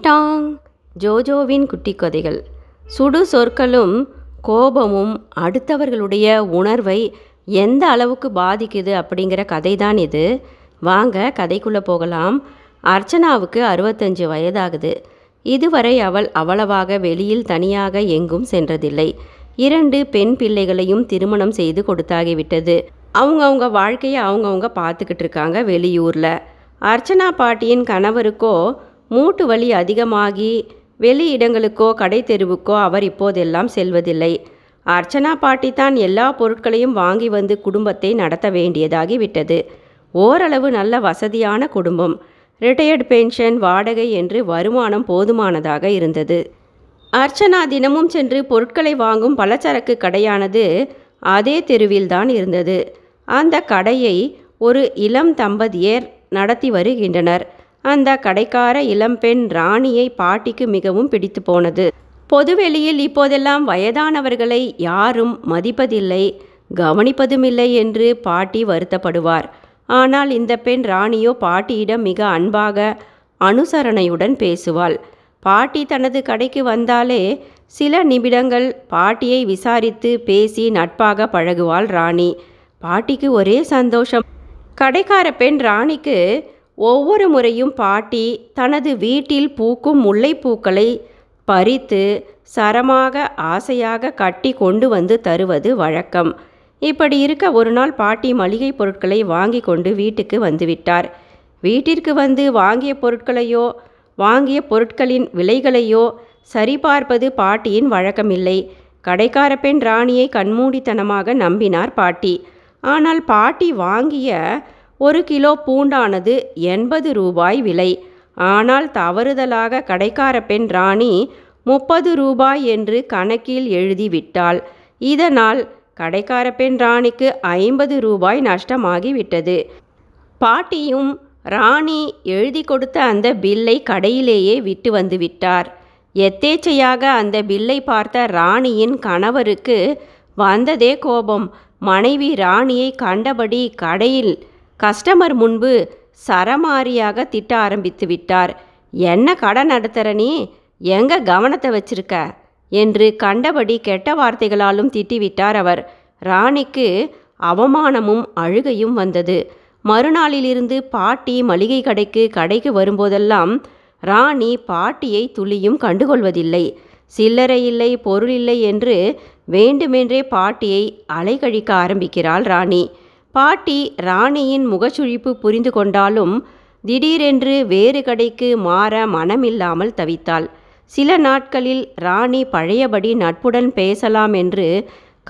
Tang. ஜோஜோவின் குட்டி கதைகள் சுடு சொற்களும் கோபமும் அடுத்தவர்களுடைய உணர்வை எந்த அளவுக்கு பாதிக்குது அப்படிங்கிற கதை தான் இது. வாங்க கதைக்குள்ளே போகலாம். அர்ச்சனாவுக்கு அறுபத்தஞ்சு வயதாகுது. இதுவரை அவள் அவ்வளவாக வெளியில் தனியாக எங்கும் சென்றதில்லை. இரண்டு பெண் பிள்ளைகளையும் திருமணம் செய்து கொடுத்தாகிவிட்டது. அவங்கவுங்க வாழ்க்கையை அவங்கவுங்க பார்த்துக்கிட்டு இருக்காங்க வெளியூரில். அர்ச்சனா பாட்டியின் கணவருக்கோ மூட்டு வலி அதிகமாகி வெளி இடங்களுக்கோ கடை தெருவுக்கோ அவர் இப்போதெல்லாம் செல்வதில்லை. அர்ச்சனா பாட்டி தான் எல்லா பொருட்களையும் வாங்கி வந்து குடும்பத்தை நடத்த வேண்டியதாகி விட்டது. ஓரளவு நல்ல வசதியான குடும்பம். ரிட்டையர்டு பென்ஷன் வாடகை என்று வருமானம் போதுமானதாக இருந்தது. அர்ச்சனா தினமும் சென்று பொருட்களை வாங்கும் பலச்சரக்கு கடையானது அதே தெருவில்தான் இருந்தது. அந்த கடையை ஒரு இளம் தம்பதியர் நடத்தி வருகின்றனர். அந்த கடைக்கார இளம்பெண் ராணியை பாட்டிக்கு மிகவும் பிடித்து போனது. பொதுவெளியில் இப்போதெல்லாம் வயதானவர்களை யாரும் மதிப்பதில்லை கவனிப்பதுமில்லை என்று பாட்டி வருத்தப்படுவார். ஆனால் இந்த பெண் ராணியோ பாட்டியிடம் மிக அன்பாக அனுசரணையுடன் பேசுவாள். பாட்டி தனது கடைக்கு வந்தாலே சில நிமிடங்கள் பாட்டியை விசாரித்து பேசி நட்பாக பழகுவாள் ராணி. பாட்டிக்கு ஒரே சந்தோஷம். கடைக்கார பெண் ராணிக்கு ஒவ்வொரு முறையும் பாட்டி தனது வீட்டில் பூக்கும் முல்லைப்பூக்களை பறித்து சரமாக ஆசையாக கட்டி கொண்டு வந்து தருவது வழக்கம். இப்படி இருக்க ஒரு நாள் பாட்டி மளிகை பொருட்களை வாங்கி கொண்டு வீட்டுக்கு வந்துவிட்டார் வீட்டிற்கு வந்து வாங்கிய பொருட்களையோ வாங்கிய பொருட்களின் விலைகளையோ சரிபார்ப்பது பாட்டியின் வழக்கமில்லை. கடைக்கார பெண் ராணியை கண்மூடித்தனமாக நம்பினார் பாட்டி. ஆனால் பாட்டி வாங்கிய ஒரு கிலோ பூண்டானது எண்பது ரூபாய் விலை. ஆனால் தவறுதலாக கடைக்கார பெண் ராணி முப்பது ரூபாய் என்று கணக்கில் எழுதிவிட்டாள். இதனால் கடைக்கார பெண் ராணிக்கு ஐம்பது ரூபாய் நஷ்டமாகிவிட்டது. பாட்டியும் ராணி எழுதி கொடுத்த அந்த பில்லை கடையிலேயே விட்டு வந்துவிட்டார் எத்தேச்சையாக அந்த பில்லை பார்த்த ராணியின் கணவருக்கு வந்ததே கோபம். மனைவி ராணியை கண்டபடி கடையில் கஸ்டமர் முன்பு சரமாரியாக திட்ட ஆரம்பித்து விட்டார். என்ன கடை நடத்துகிற நீ? எங்கே கவனத்தை வச்சிருக்க? என்று கண்டபடி கெட்ட வார்த்தைகளாலும் திட்டிவிட்டார் அவர். ராணிக்கு அவமானமும் அழுகையும் வந்தது. மறுநாளிலிருந்து பாட்டி மளிகை கடைக்கு கடைக்கு வரும்போதெல்லாம் ராணி பாட்டியை துளியும் கண்டுகொள்வதில்லை. சில்லறை இல்லை பொருள் இல்லை என்று வேண்டுமென்றே பாட்டியை அலைகழிக்க ஆரம்பிக்கிறாள் ராணி. பாட்டி ராணியின் முகச்சுழிப்பு புரிந்து கொண்டாலும் திடீரென்று வேறு கடைக்கு மாற மனமில்லாமல் தவித்தாள். சில நாட்களில் ராணி பழையபடி நட்புடன் பேசலாம் என்று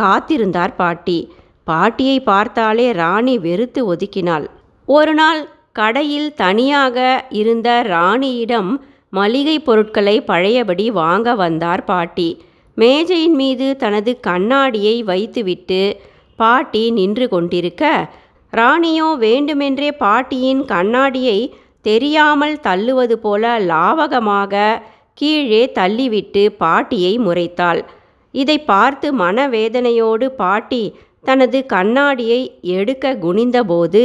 காத்திருந்தார் பாட்டி. பாட்டியை பார்த்தாலே ராணி வெறுத்து ஒதுக்கினாள். ஒரு நாள் கடையில் தனியாக இருந்த ராணியிடம் மளிகை பொருட்களை பழையபடி வாங்க வந்தார் பாட்டி. மேஜையின் மீது தனது கண்ணாடியை வைத்துவிட்டு பாட்டி நின்று கொண்டிருக்க ராணியோ வேண்டுமென்றே பாட்டியின் கண்ணாடியை தெரியாமல் தள்ளுவது போல லாவகமாக கீழே தள்ளிவிட்டு பாட்டியை முறைத்தாள். இதை பார்த்து மனவேதனையோடு பாட்டி தனது கண்ணாடியை எடுக்க குனிந்தபோது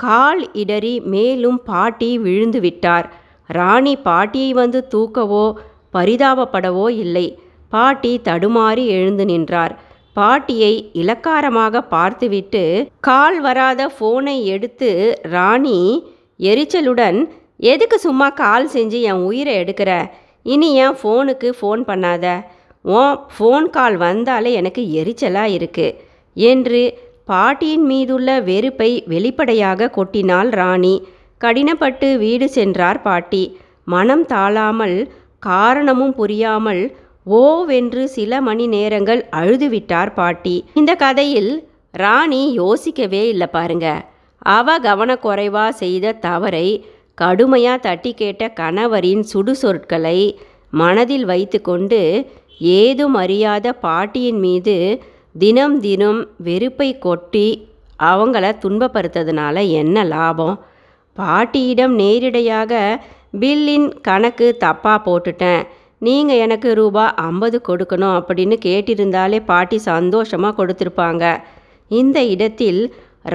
கால் இடறி மேலும் பாட்டி விழுந்து விட்டார் ராணி பாட்டியை வந்து தூக்கவோ பரிதாபப்படவோ இல்லை. பாட்டி தடுமாறி எழுந்து நின்றார். பாட்டியை இலக்காரமாக பார்த்துவிட்டு கால் வராத ஃபோனை எடுத்து ராணி எரிச்சலுடன் எதுக்கு சும்மா கால் செஞ்சு என் உயிரை எடுக்கிற? இனி என் ஃபோனுக்கு ஃபோன் பண்ணாத? ஓ ஃபோன் கால் வந்தாலே எனக்கு எரிச்சலாக இருக்கு என்று பாட்டியின் மீதுள்ள வெறுப்பை வெளிப்படையாக கொட்டினாள் ராணி. கடினப்பட்டு வீடு சென்றார் பாட்டி. மனம் தாழாமல் காரணமும் புரியாமல் ஓவென்று சில மணி நேரங்கள் அழுதுவிட்டார் பாட்டி. இந்த கதையில் ராணி யோசிக்கவே இல்லை பாருங்க. அவ கவனக்குறைவா செய்த தவறை கடுமையாக தட்டி கேட்ட கணவரின் சுடு சொற்களை மனதில் வைத்துக்கொண்டு ஏதும் அறியாத பாட்டியின் மீது தினம் தினம் வெறுப்பை கொட்டி அவங்கள துன்பப்படுத்துறதுனால என்ன லாபம்? பாட்டியிடம் நேரிடையாக பில்லின் கணக்கு தப்பாக போட்டுட்டேன். நீங்கள் எனக்கு ரூபா ஐம்பது கொடுக்கணும் அப்படின்னு கேட்டிருந்தாலே பாட்டி சந்தோஷமாக கொடுத்துருப்பாங்க. இந்த இடத்தில்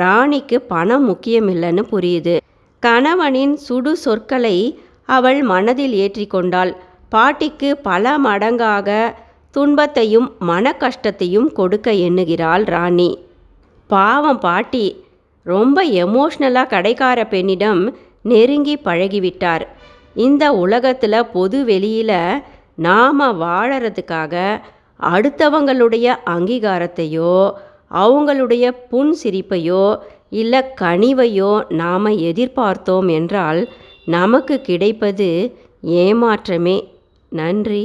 ராணிக்கு பணம் முக்கியமில்லைன்னு புரியுது. கணவனின் சுடு சொற்களை அவள் மனதில் ஏற்றிக்கொண்டாள் பாட்டிக்கு பல மடங்காக துன்பத்தையும் மன கஷ்டத்தையும் கொடுக்க எண்ணுகிறாள் ராணி. பாவம் பாட்டி ரொம்ப எமோஷ்னலாக கடைக்கார பெண்ணிடம் நெருங்கி பழகிவிட்டார். இந்த உலகத்தில் பொது வெளியில் நாம் வாழறதுக்காக அடுத்தவங்களுடைய அங்கீகாரத்தையோ அவங்களுடைய புன் சிரிப்பையோ இல்லை கனிவையோ நாம் எதிர்பார்த்தோம் என்றால் நமக்கு கிடைப்பது ஏமாற்றமே. நன்றி.